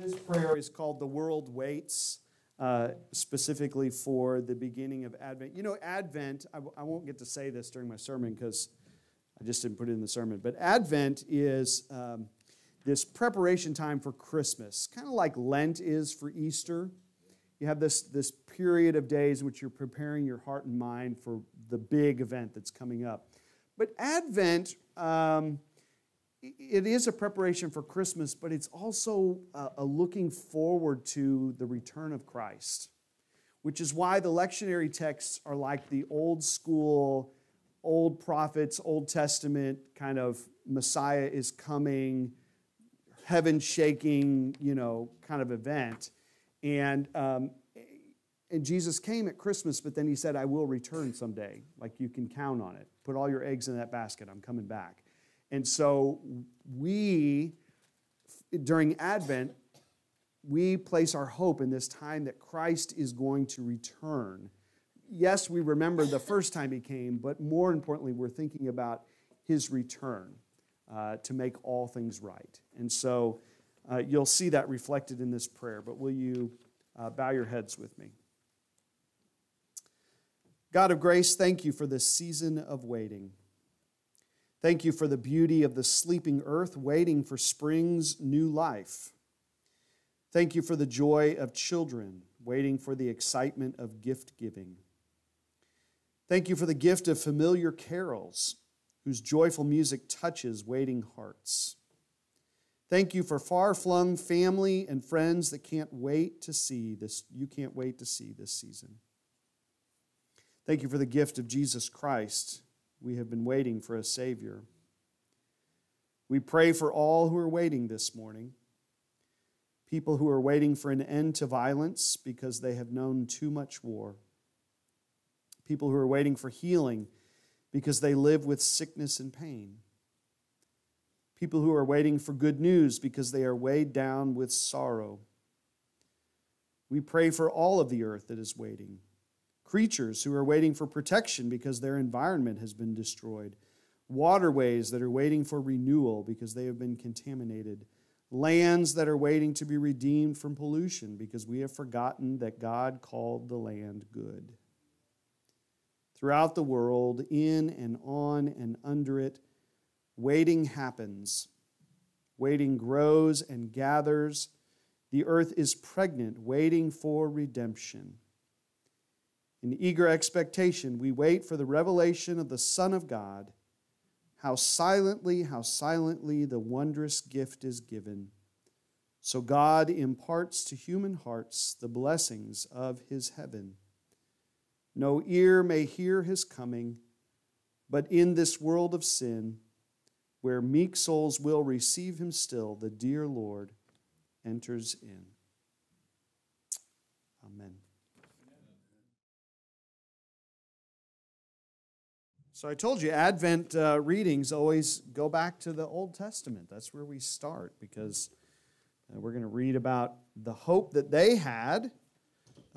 This prayer is called The World Waits, uh, specifically for the beginning of Advent. You know, Advent, I w- I won't get to say this during my sermon because I just didn't put it in the sermon, but Advent is um, this preparation time for Christmas, kind of like Lent is for Easter. You have this, this period of days in which you're preparing your heart and mind for the big event that's coming up. But Advent, um, it is a preparation for Christmas, but it's also a, looking forward to the return of Christ, which is why the lectionary texts are like the old school, old prophets, Old Testament kind of Messiah is coming, heaven shaking, you know, kind of event. And, um, and Jesus came at Christmas, but then he said, I will return someday. Like you can count on it. Put all your eggs in that basket. I'm coming back. And so we, during Advent, we place our hope in this time that Christ is going to return. Yes, we remember the first time he came, but more importantly, we're thinking about his return uh, to make all things right. And so uh, you'll see that reflected in this prayer, but will you uh, bow your heads with me? God of grace, thank you for this season of waiting. Thank you for the beauty of the sleeping earth waiting for spring's new life. Thank you for the joy of children waiting for the excitement of gift giving. Thank you for the gift of familiar carols whose joyful music touches waiting hearts. Thank you for far flung family and friends that can't wait to see this, you can't wait to see this season. Thank you for the gift of Jesus Christ we have been waiting for a Savior. We pray for all who are waiting this morning people who are waiting for an end to violence because they have known too much war, people who are waiting for healing because they live with sickness and pain, people who are waiting for good news because they are weighed down with sorrow. We pray for all of the earth that is waiting creatures who are waiting for protection because their environment has been destroyed, waterways that are waiting for renewal because they have been contaminated, lands that are waiting to be redeemed from pollution because we have forgotten that God called the land good. Throughout the world, in and on and under it, waiting happens. Waiting grows and gathers. The earth is pregnant, waiting for redemption. In eager expectation, we wait for the revelation of the Son of God. How silently, how silently the wondrous gift is given. So God imparts to human hearts the blessings of his heaven. No ear may hear his coming, but in this world of sin, where meek souls will receive him still, the dear Lord enters in. Amen. So I told you, Advent uh, readings always go back to the Old Testament. That's where we start because uh, we're going to read about the hope that they had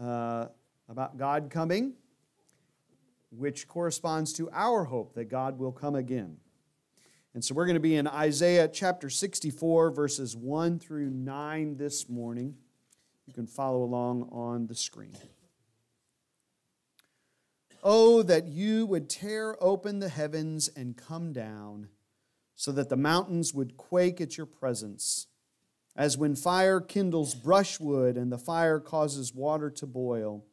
uh, about God coming, which corresponds to our hope that God will come again. And so we're going to be in Isaiah chapter 64, verses 1 through 9 this morning. You can follow along on the screen. Oh, that you would tear open the heavens and come down, so that the mountains would quake at your presence. As when fire kindles brushwood and the fire causes water to boil,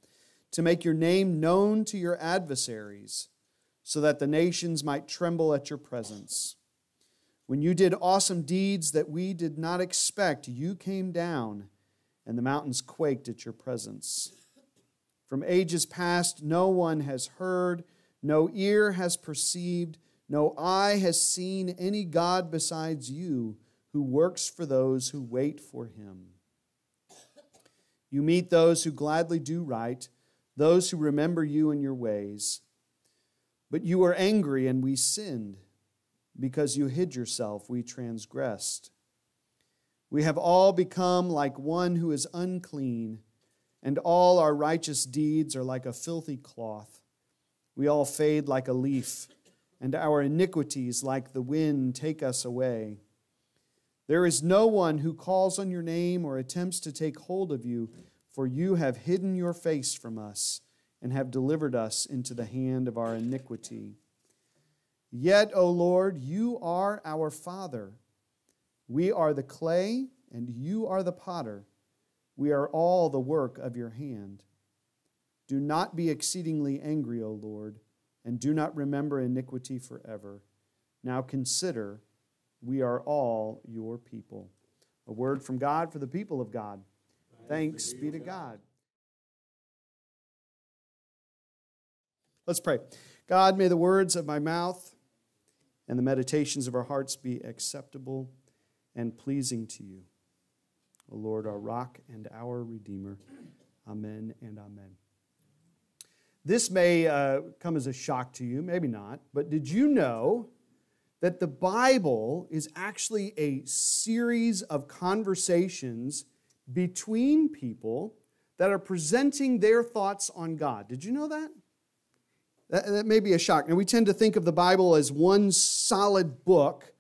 to make your name known to your adversaries, so that the nations might tremble at your presence. When you did awesome deeds that we did not expect, you came down, and the mountains quaked at your presence. From ages past, no one has heard, no ear has perceived, no eye has seen any God besides you who works for those who wait for him. You meet those who gladly do right, those who remember you and your ways. But you were angry, and we sinned. Because you hid yourself, we transgressed. We have all become like one who is unclean and all our righteous deeds are like a filthy cloth. We all fade like a leaf, and our iniquities, like the wind, take us away. There is no one who calls on your name or attempts to take hold of you, for you have hidden your face from us and have delivered us into the hand of our iniquity. Yet, O Lord, you are our Father. We are the clay, and you are the potter. We are all the work of your hand. Do not be exceedingly angry, O Lord, and do not remember iniquity forever. Now consider we are all your people. A word from God for the people of God. Thanks be to God. Let's pray. God, may the words of my mouth and the meditations of our hearts be acceptable and pleasing to you. O Lord, our rock and our redeemer. Amen and amen. This may uh, come as a shock to you, maybe not, but did you know that the Bible is actually a series of conversations between people that are presenting their thoughts on God. Did you know that? That, that may be a shock. Now, we tend to think of the Bible as one solid book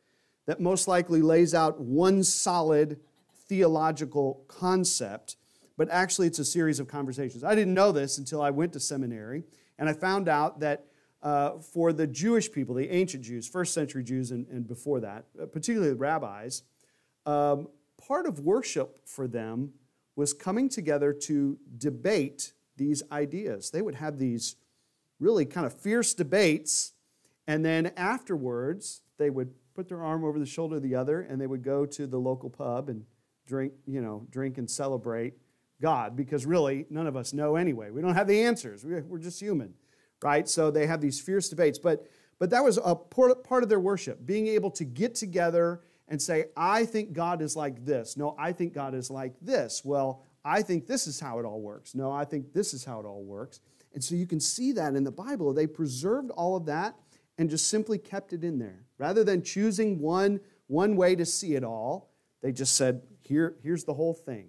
that most likely lays out one solid theological concept, but actually it's a series of conversations. I didn't know this until I went to seminary, and I found out that uh, for the Jewish people, the ancient Jews, first century Jews and, and before that, uh, particularly the rabbis, um, part of worship for them was coming together to debate these ideas. They would have these really kind of fierce debates, and then afterwards, they would put their arm over the shoulder of the other and they would go to the local pub and drink, you know, drink and celebrate God because really none of us know anyway. We don't have the answers. We're just human right? So they have these fierce debates. But, but that was a part of their worship, being able to get together and say, I think God is like this. No, I think God is like this. Well, I think this is how it all works. No, I think this is how it all works. And so you can see that in the Bible. They preserved all of that and just simply kept it in there. Rather than choosing one, one way to see it all, they just said, Here, here's the whole thing.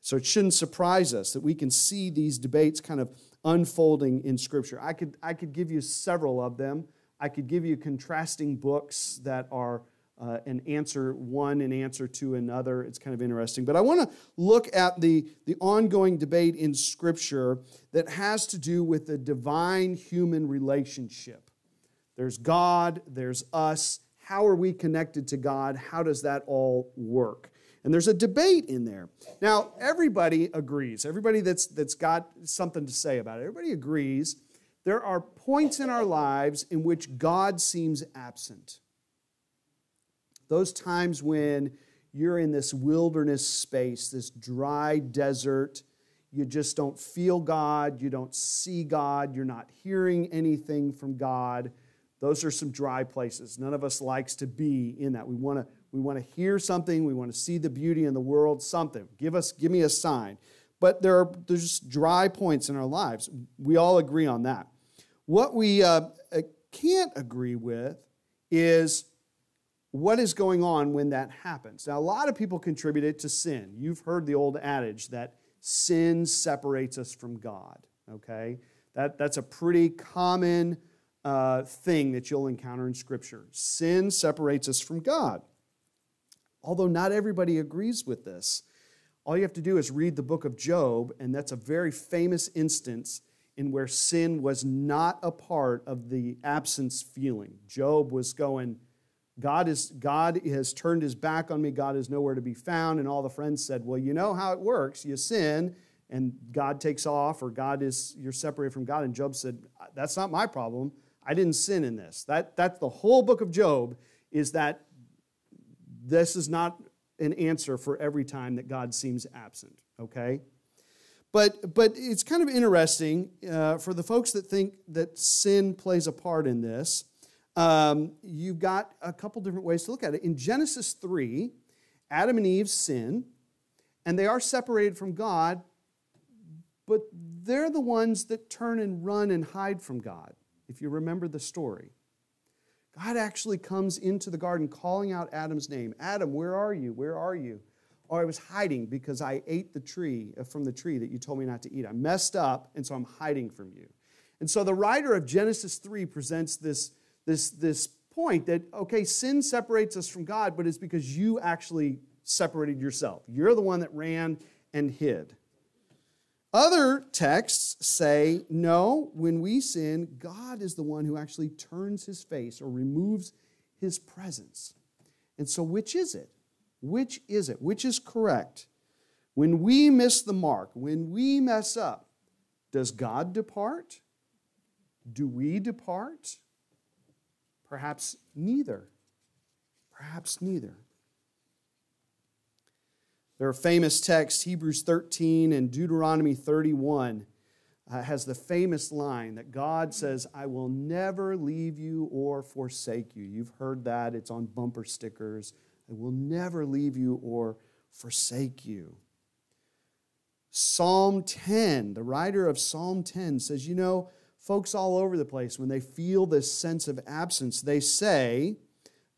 So it shouldn't surprise us that we can see these debates kind of unfolding in Scripture. I could, I could give you several of them. I could give you contrasting books that are uh, an answer one and answer to another. It's kind of interesting. But I want to look at the, the ongoing debate in Scripture that has to do with the divine human relationship. There's God, there's us. How are we connected to God? How does that all work? And there's a debate in there. Now, everybody agrees. Everybody that's, that's got something to say about it, everybody agrees there are points in our lives in which God seems absent. Those times when you're in this wilderness space, this dry desert, you just don't feel God, you don't see God, you're not hearing anything from God. Those are some dry places. None of us likes to be in that. We want to we want to hear something. We want to see the beauty in the world, something. Give us, give me a sign. But there are there's dry points in our lives. We all agree on that. What we uh, uh, can't agree with is what is going on when that happens. Now, a lot of people contribute it to sin. You've heard the old adage that sin separates us from God, okay? That, that's a pretty common uh, thing that you'll encounter in Scripture. Sin separates us from God although not everybody agrees with this. All you have to do is read the book of Job, and that's a very famous instance in where sin was not a part of the absence feeling. Job was going, God, is, God has turned his back on me. God is nowhere to be found. And all the friends said, Well, you know how it works. You sin, and God takes off, or God is, you're separated from God. And Job said, That's not my problem. I didn't sin in this. That, that's the whole book of Job, is that this is not an answer for every time that God seems absent, okay? But, but it's kind of interesting uh, for the folks that think that sin plays a part in this. Um, you've got a couple different ways to look at it. In Genesis 3, Adam and Eve sin, and they are separated from God, but they're the ones that turn and run and hide from God, if you remember the story. God actually comes into the garden calling out Adam's name Adam, where are you? Where are you? Or oh, I was hiding because I ate the tree uh, from the tree that you told me not to eat. I messed up, and so I'm hiding from you. And so the writer of Genesis 3 presents this, this, this point that, okay, sin separates us from God, but it's because you actually separated yourself. You're the one that ran and hid. Other texts say, no, when we sin, God is the one who actually turns his face or removes his presence. And so, which is it? Which is it? Which is correct? When we miss the mark, when we mess up, does God depart? Do we depart? Perhaps neither. Perhaps neither. There are famous texts, Hebrews 13 and Deuteronomy 31 uh, has the famous line that God says, I will never leave you or forsake you. You've heard that, it's on bumper stickers. I will never leave you or forsake you. Psalm 10, the writer of Psalm 10 says, You know, folks all over the place, when they feel this sense of absence, they say,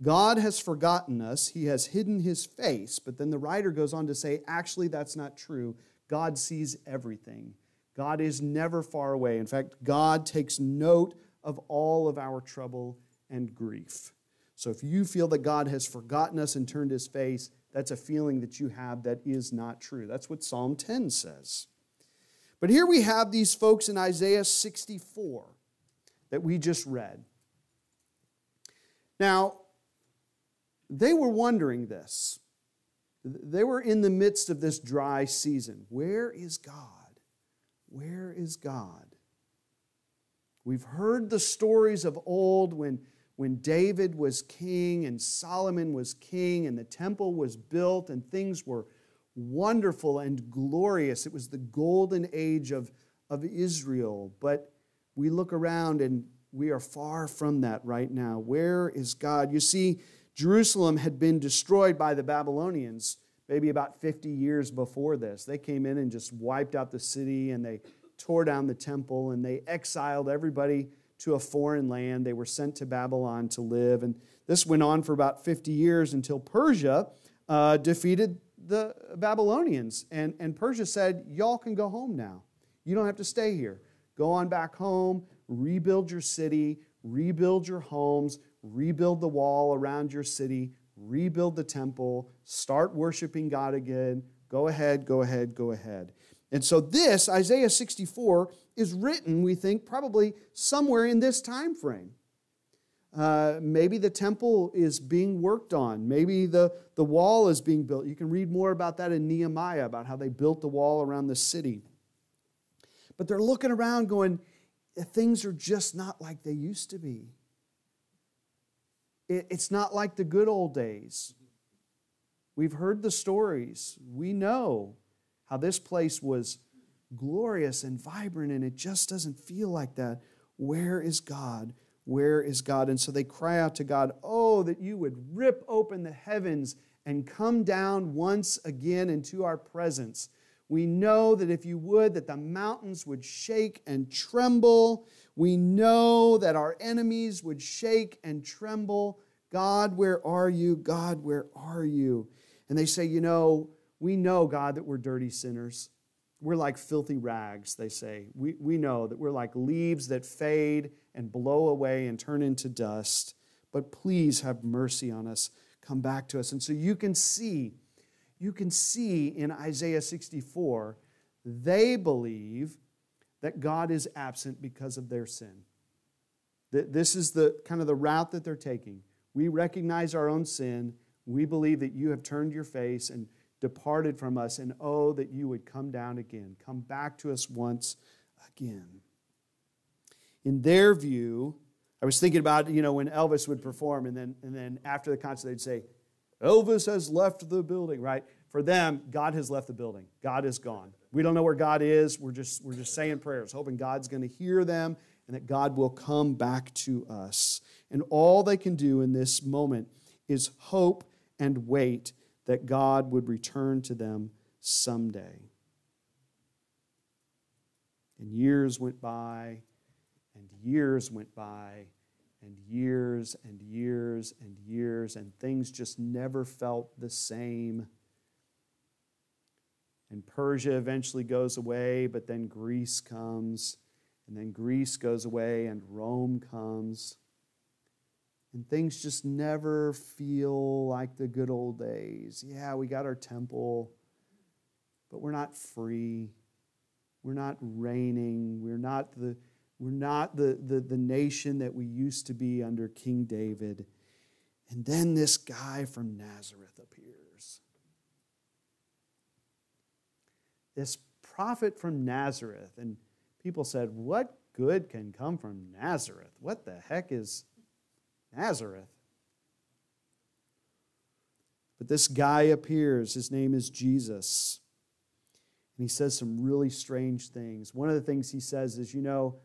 God has forgotten us, He has hidden His face. But then the writer goes on to say, actually, that's not true. God sees everything. God is never far away. In fact, God takes note of all of our trouble and grief. So if you feel that God has forgotten us and turned His face, that's a feeling that you have that is not true. That's what Psalm 10 says. But here we have these folks in Isaiah 64 that we just read. Now, they were wondering this. They were in the midst of this dry season. Where is God? Where is God? We've heard the stories of old when, when David was king and Solomon was king and the temple was built and things were wonderful and glorious. It was the golden age of, of Israel. But we look around and we are far from that right now. Where is God? You see, Jerusalem had been destroyed by the Babylonians maybe about 50 years before this. They came in and just wiped out the city and they tore down the temple and they exiled everybody to a foreign land. They were sent to Babylon to live. And this went on for about 50 years until Persia uh, defeated the Babylonians. And, and Persia said, Y'all can go home now. You don't have to stay here. Go on back home, rebuild your city, rebuild your homes, rebuild the wall around your city, rebuild the temple, start worshiping God again. Go ahead, go ahead, go ahead. And so this Isaiah 64 is written, we think, probably somewhere in this time frame. Uh, maybe the temple is being worked on. Maybe the, the wall is being built. You can read more about that in Nehemiah, about how they built the wall around the city. But they're looking around going, things are just not like they used to be. It, it's not like the good old days. We've heard the stories. We know how this place was glorious and vibrant, and it just doesn't feel like that. Where is God? Where is God? And so they cry out to God, Oh, that you would rip open the heavens and come down once again into our presence. We know that if you would, that the mountains would shake and tremble. We know that our enemies would shake and tremble. God, where are you? God, where are you? And they say, You know, we know, God, that we're dirty sinners. We're like filthy rags, they say. We, we know that we're like leaves that fade and blow away and turn into dust. But please have mercy on us. Come back to us. And so you can see, you can see in Isaiah 64, they believe that God is absent because of their sin. That This is the kind of the route that they're taking. We recognize our own sin. We believe that you have turned your face and departed from us, and oh, that you would come down again, come back to us once again. In their view, I was thinking about, you know, when Elvis would perform, and then, and then after the concert, they'd say, Elvis has left the building, right? For them, God has left the building. God is gone. We don't know where God is. We're just, we're just saying prayers, hoping God's going to hear them and that God will come back to us. And all they can do in this moment is hope and wait that God would return to them someday. And years went by, and years went by, and years and years and years, and things just never felt the same. And Persia eventually goes away, but then Greece comes, and then Greece goes away, and Rome comes. and things just never feel like the good old days. Yeah, we got our temple, but we're not free. We're not reigning. We're not the, we're not the, the, the nation that we used to be under King David. And then this guy from Nazareth appears. This prophet from Nazareth. And people said, What good can come from Nazareth? What the heck is Nazareth? But this guy appears. His name is Jesus. And he says some really strange things. One of the things he says is, You know,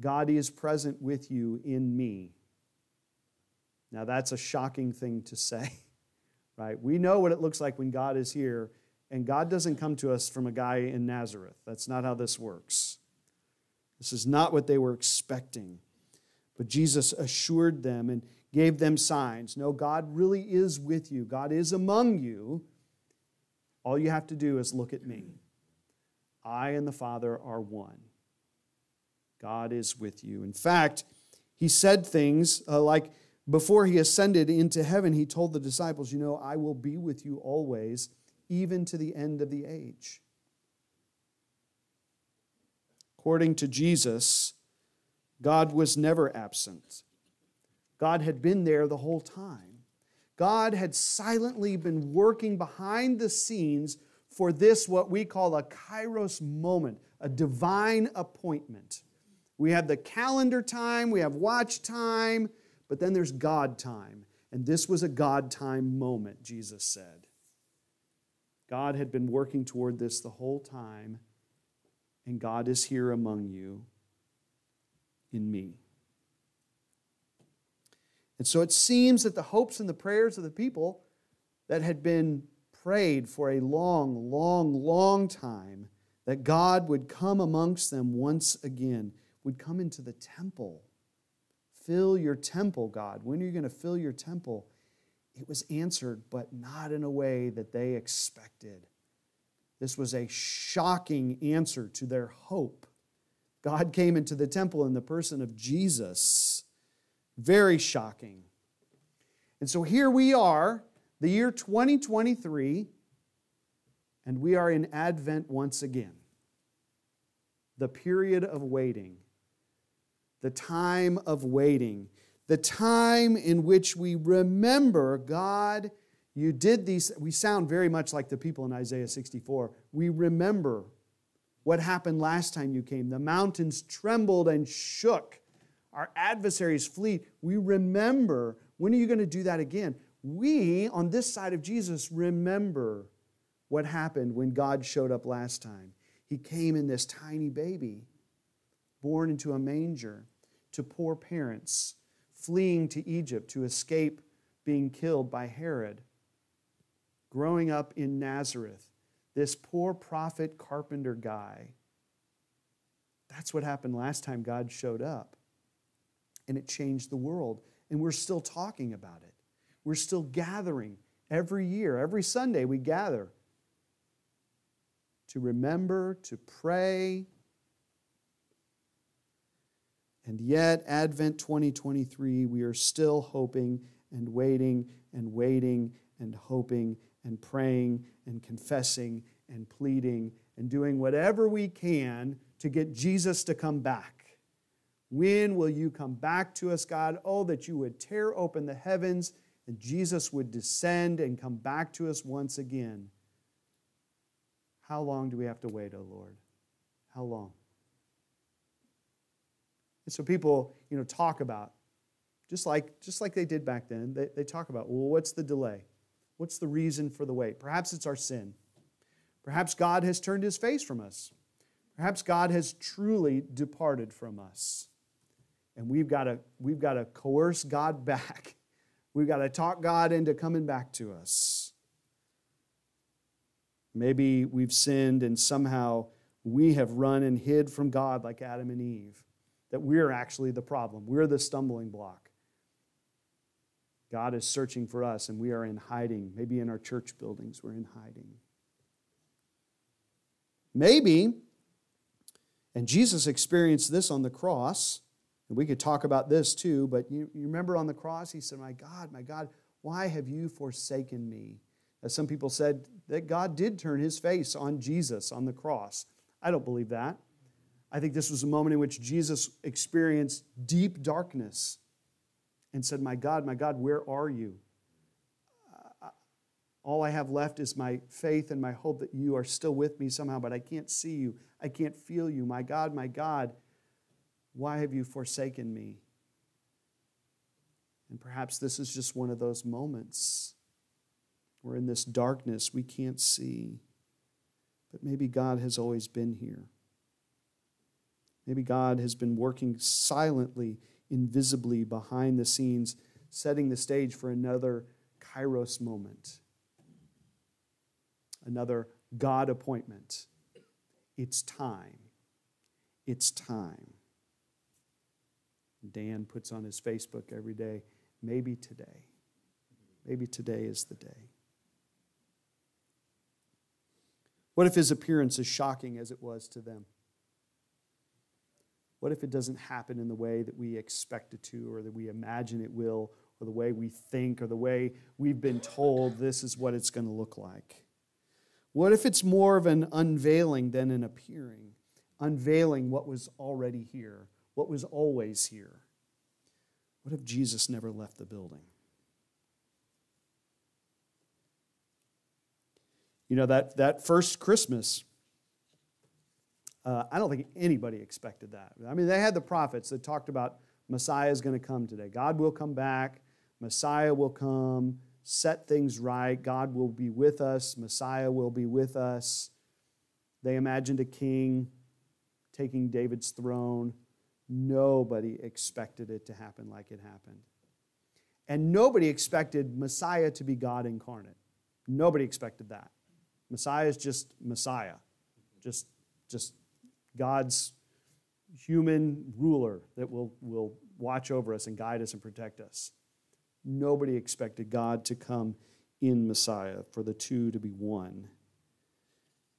God is present with you in me. Now, that's a shocking thing to say, right? We know what it looks like when God is here, and God doesn't come to us from a guy in Nazareth. That's not how this works. This is not what they were expecting. But Jesus assured them and gave them signs. No, God really is with you, God is among you. All you have to do is look at me. I and the Father are one. God is with you. In fact, he said things uh, like, before he ascended into heaven, he told the disciples, You know, I will be with you always, even to the end of the age. According to Jesus, God was never absent. God had been there the whole time. God had silently been working behind the scenes for this, what we call a kairos moment, a divine appointment. We have the calendar time, we have watch time, but then there's God time. And this was a God time moment, Jesus said. God had been working toward this the whole time, and God is here among you in me. And so it seems that the hopes and the prayers of the people that had been prayed for a long, long, long time that God would come amongst them once again, would come into the temple Fill your temple, God. When are you going to fill your temple? It was answered, but not in a way that they expected. This was a shocking answer to their hope. God came into the temple in the person of Jesus. Very shocking. And so here we are, the year 2023, and we are in Advent once again. The period of waiting the time of waiting, the time in which we remember God, you did these. We sound very much like the people in Isaiah 64. We remember what happened last time you came. The mountains trembled and shook. Our adversaries flee. We remember. When are you going to do that again? We, on this side of Jesus, remember what happened when God showed up last time. He came in this tiny baby, born into a manger to poor parents, fleeing to Egypt to escape being killed by Herod. Growing up in Nazareth, this poor prophet carpenter guy. That's what happened last time God showed up. And it changed the world. And we're still talking about it. We're still gathering every year, every Sunday we gather to remember, to pray, and yet, Advent 2023, we are still hoping and waiting and waiting and hoping and praying and confessing and pleading and doing whatever we can to get Jesus to come back. When will you come back to us, God? Oh, that you would tear open the heavens and Jesus would descend and come back to us once again. How long do we have to wait, O oh Lord? How long? And so people, you know, talk about, just like, just like they did back then, they, they talk about, well, what's the delay? What's the reason for the wait? Perhaps it's our sin. Perhaps God has turned his face from us. Perhaps God has truly departed from us. And we've got to, we've got to coerce God back. We've got to talk God into coming back to us. Maybe we've sinned and somehow we have run and hid from God like Adam and Eve that we're actually the problem. We're the stumbling block. God is searching for us, and we are in hiding. Maybe in our church buildings, we're in hiding. Maybe, and Jesus experienced this on the cross, And we could talk about this too, but you, you remember on the cross, he said, My God, my God, why have you forsaken me? As some people said, that God did turn his face on Jesus on the cross. I don't believe that. I think this was a moment in which Jesus experienced deep darkness and said, My God, my God, where are you? Uh, all I have left is my faith and my hope that you are still with me somehow, but I can't see you. I can't feel you. My God, my God, why have you forsaken me? And perhaps this is just one of those moments where in this darkness we can't see, but maybe God has always been here. Maybe God has been working silently, invisibly behind the scenes, setting the stage for another kairos moment, another God appointment. It's time. It's time. Dan puts on his Facebook every day, maybe today. Maybe today is the day. What if his appearance is shocking as it was to them? What if it doesn't happen in the way that we expect it to, or that we imagine it will, or the way we think, or the way we've been told this is what it's going to look like? What if it's more of an unveiling than an appearing? Unveiling what was already here, what was always here. What if Jesus never left the building? You know, that, that first Christmas, uh, I don't think anybody expected that. I mean, they had the prophets that talked about Messiah is going to come today. God will come back, Messiah will come, set things right, God will be with us, Messiah will be with us. They imagined a king taking David's throne. Nobody expected it to happen like it happened. And nobody expected Messiah to be God incarnate. Nobody expected that. Messiah is just Messiah, just, just God's human ruler that will, will watch over us and guide us and protect us. Nobody expected God to come in Messiah, for the two to be one.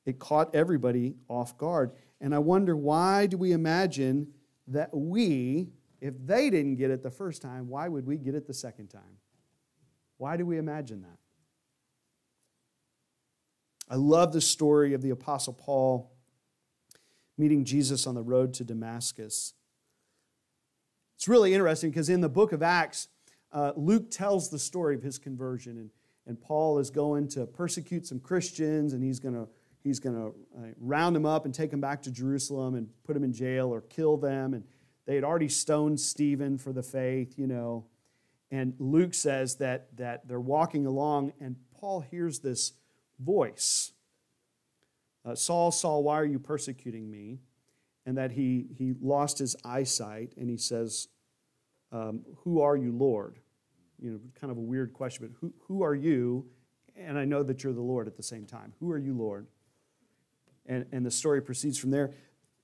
It caught everybody off guard. And I wonder why do we imagine that we, if they didn't get it the first time, why would we get it the second time? Why do we imagine that? I love the story of the Apostle Paul meeting Jesus on the road to Damascus. It's really interesting because in the book of Acts, uh, Luke tells the story of his conversion, and, and Paul is going to persecute some Christians, and he's going to he's going to uh, round them up and take them back to Jerusalem and put them in jail or kill them. And they had already stoned Stephen for the faith, you know. And Luke says that, that they're walking along, and Paul hears this voice uh, Saul, Saul, why are you persecuting me? And that he, he lost his eyesight and he says, um, Who are you, Lord? You know, kind of a weird question, but who, who are you? And I know that you're the Lord at the same time. Who are you, Lord? And, and the story proceeds from there.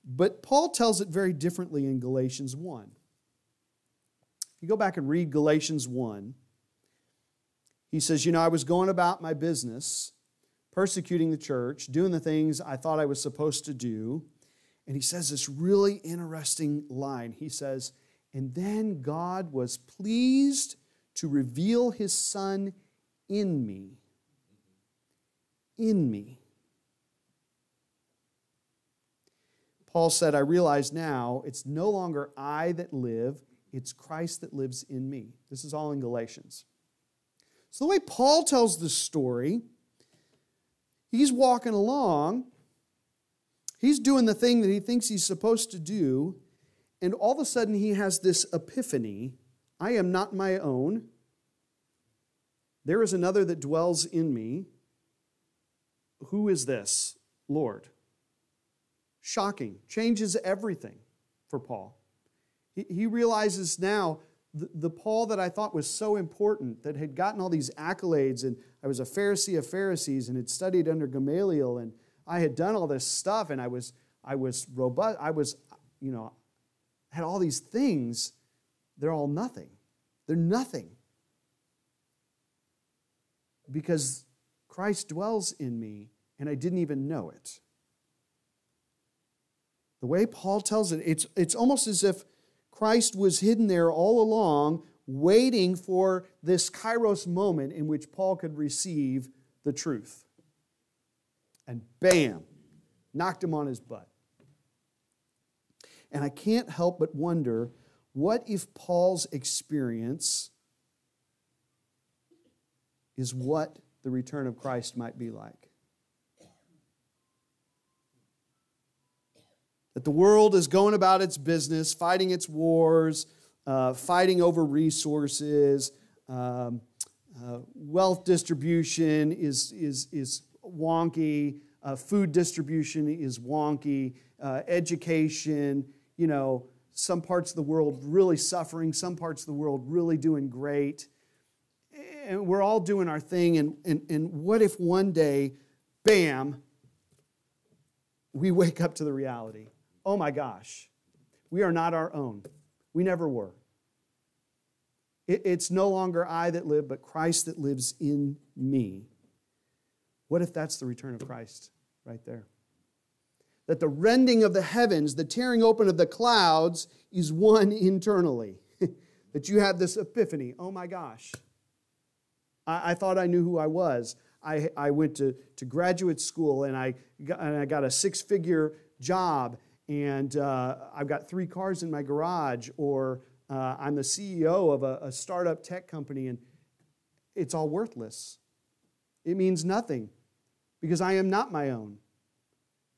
But Paul tells it very differently in Galatians 1. If you go back and read Galatians 1, he says, You know, I was going about my business persecuting the church, doing the things I thought I was supposed to do. And he says this really interesting line. He says, And then God was pleased to reveal his Son in me. In me. Paul said, I realize now it's no longer I that live, it's Christ that lives in me. This is all in Galatians. So, the way Paul tells the story He's walking along. He's doing the thing that he thinks he's supposed to do. And all of a sudden, he has this epiphany I am not my own. There is another that dwells in me. Who is this? Lord. Shocking. Changes everything for Paul. He realizes now the, the Paul that I thought was so important, that had gotten all these accolades, and I was a Pharisee of Pharisees and had studied under Gamaliel, and I had done all this stuff, and I was, I was robust, I was, you know, had all these things, they're all nothing. They're nothing. Because Christ dwells in me, and I didn't even know it. The way Paul tells it, it's, it's almost as if Christ was hidden there all along, waiting for this kairos moment in which Paul could receive the truth. And bam, knocked him on his butt. And I can't help but wonder what if Paul's experience is what the return of Christ might be like? That the world is going about its business, fighting its wars, uh, fighting over resources, um, uh, wealth distribution is, is, is wonky, uh, food distribution is wonky, uh, education, you know, some parts of the world really suffering, some parts of the world really doing great. And we're all doing our thing. And, and, and what if one day, bam, we wake up to the reality? Oh my gosh, we are not our own. We never were. It, it's no longer I that live, but Christ that lives in me. What if that's the return of Christ right there? that the rending of the heavens, the tearing open of the clouds, is one internally. that you have this epiphany oh my gosh, I, I, thought I knew who I was. I, I went to, to graduate school and I got, and I got a six figure job and uh, I've got three cars in my garage, or uh, I'm the CEO of a, a startup tech company, and it's all worthless. It means nothing because I am not my own.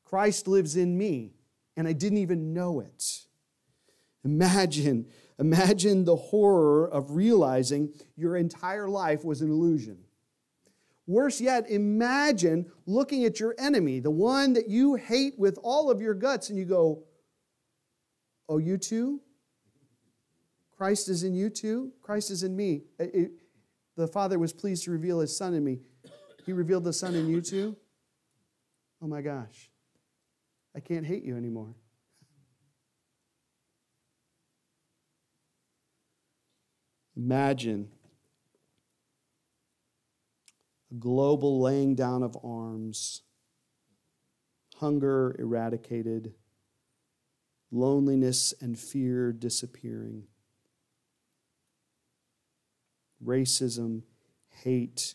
Christ lives in me, and I didn't even know it. Imagine, imagine the horror of realizing your entire life was an illusion. Worse yet, imagine looking at your enemy, the one that you hate with all of your guts, and you go, Oh, you too? Christ is in you too? Christ is in me. It, the Father was pleased to reveal His Son in me. He revealed the Son in you too? Oh my gosh. I can't hate you anymore. Imagine a global laying down of arms, hunger eradicated, loneliness and fear disappearing, racism, hate,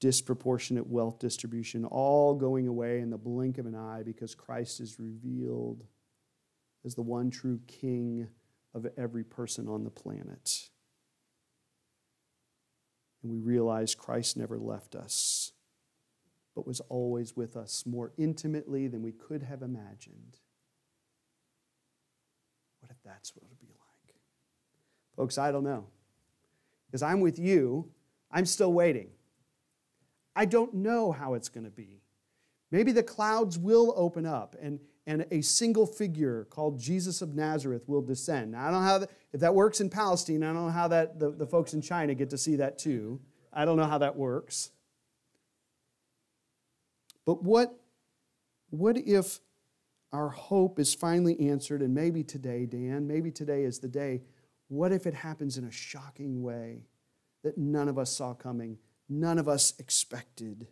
disproportionate wealth distribution, all going away in the blink of an eye because Christ is revealed as the one true King of every person on the planet. And we realize Christ never left us, but was always with us more intimately than we could have imagined. What if that's what it would be like? Folks, I don't know. Because I'm with you, I'm still waiting. I don't know how it's going to be. Maybe the clouds will open up and, and a single figure called Jesus of Nazareth will descend. Now, I don't know if that works in Palestine. I don't know how that the, the folks in China get to see that too. I don't know how that works. But what, what if our hope is finally answered and maybe today, Dan, maybe today is the day. What if it happens in a shocking way that none of us saw coming? none of us expected.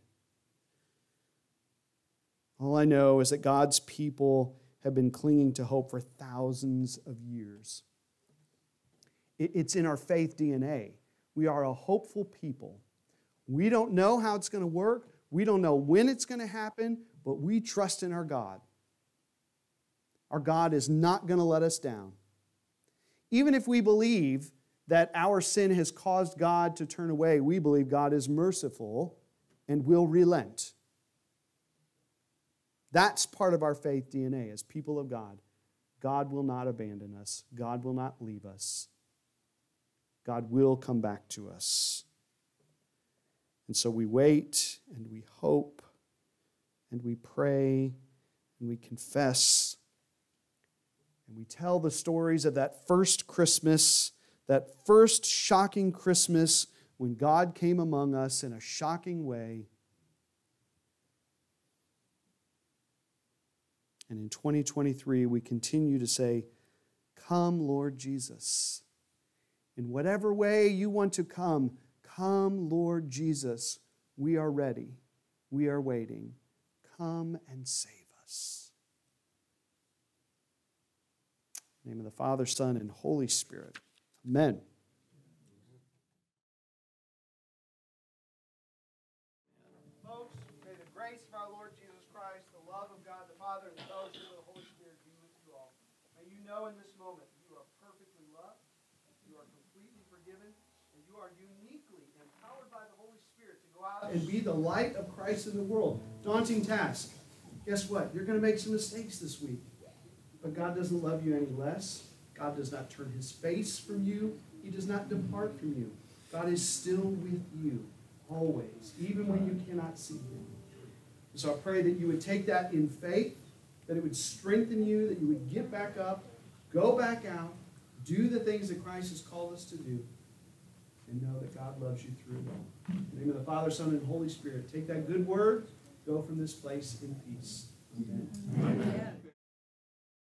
All I know is that God's people have been clinging to hope for thousands of years. It's in our faith DNA. We are a hopeful people. We don't know how it's going to work, we don't know when it's going to happen, but we trust in our God. Our God is not going to let us down. Even if we believe that our sin has caused God to turn away, we believe God is merciful and will relent. That's part of our faith DNA as people of God. God will not abandon us, God will not leave us. God will come back to us. And so we wait and we hope and we pray and we confess and we tell the stories of that first Christmas that first shocking Christmas when God came among us in a shocking way. And in 2023, we continue to say, Come, Lord Jesus. In whatever way you want to come, come, Lord Jesus. We are ready. We are waiting. Come and save us. Name of the Father, Son, and Holy Spirit. Amen. Folks, may the grace of our Lord Jesus Christ, the love of God the Father, and the fellowship of the Holy Spirit be with you all. May you know in this moment you are perfectly loved, you are completely forgiven, and you are uniquely empowered by the Holy Spirit to go out and be the light of Christ in the world. Daunting task. Guess what? You're going to make some mistakes this week. But God doesn't love you any less. God does not turn his face from you. He does not depart from you. God is still with you always, even when you cannot see him. So I pray that you would take that in faith, that it would strengthen you, that you would get back up, go back out, do the things that Christ has called us to do, and know that God loves you through it all. In the name of the Father, Son, and Holy Spirit, take that good word, go from this place in peace. Amen. Amen.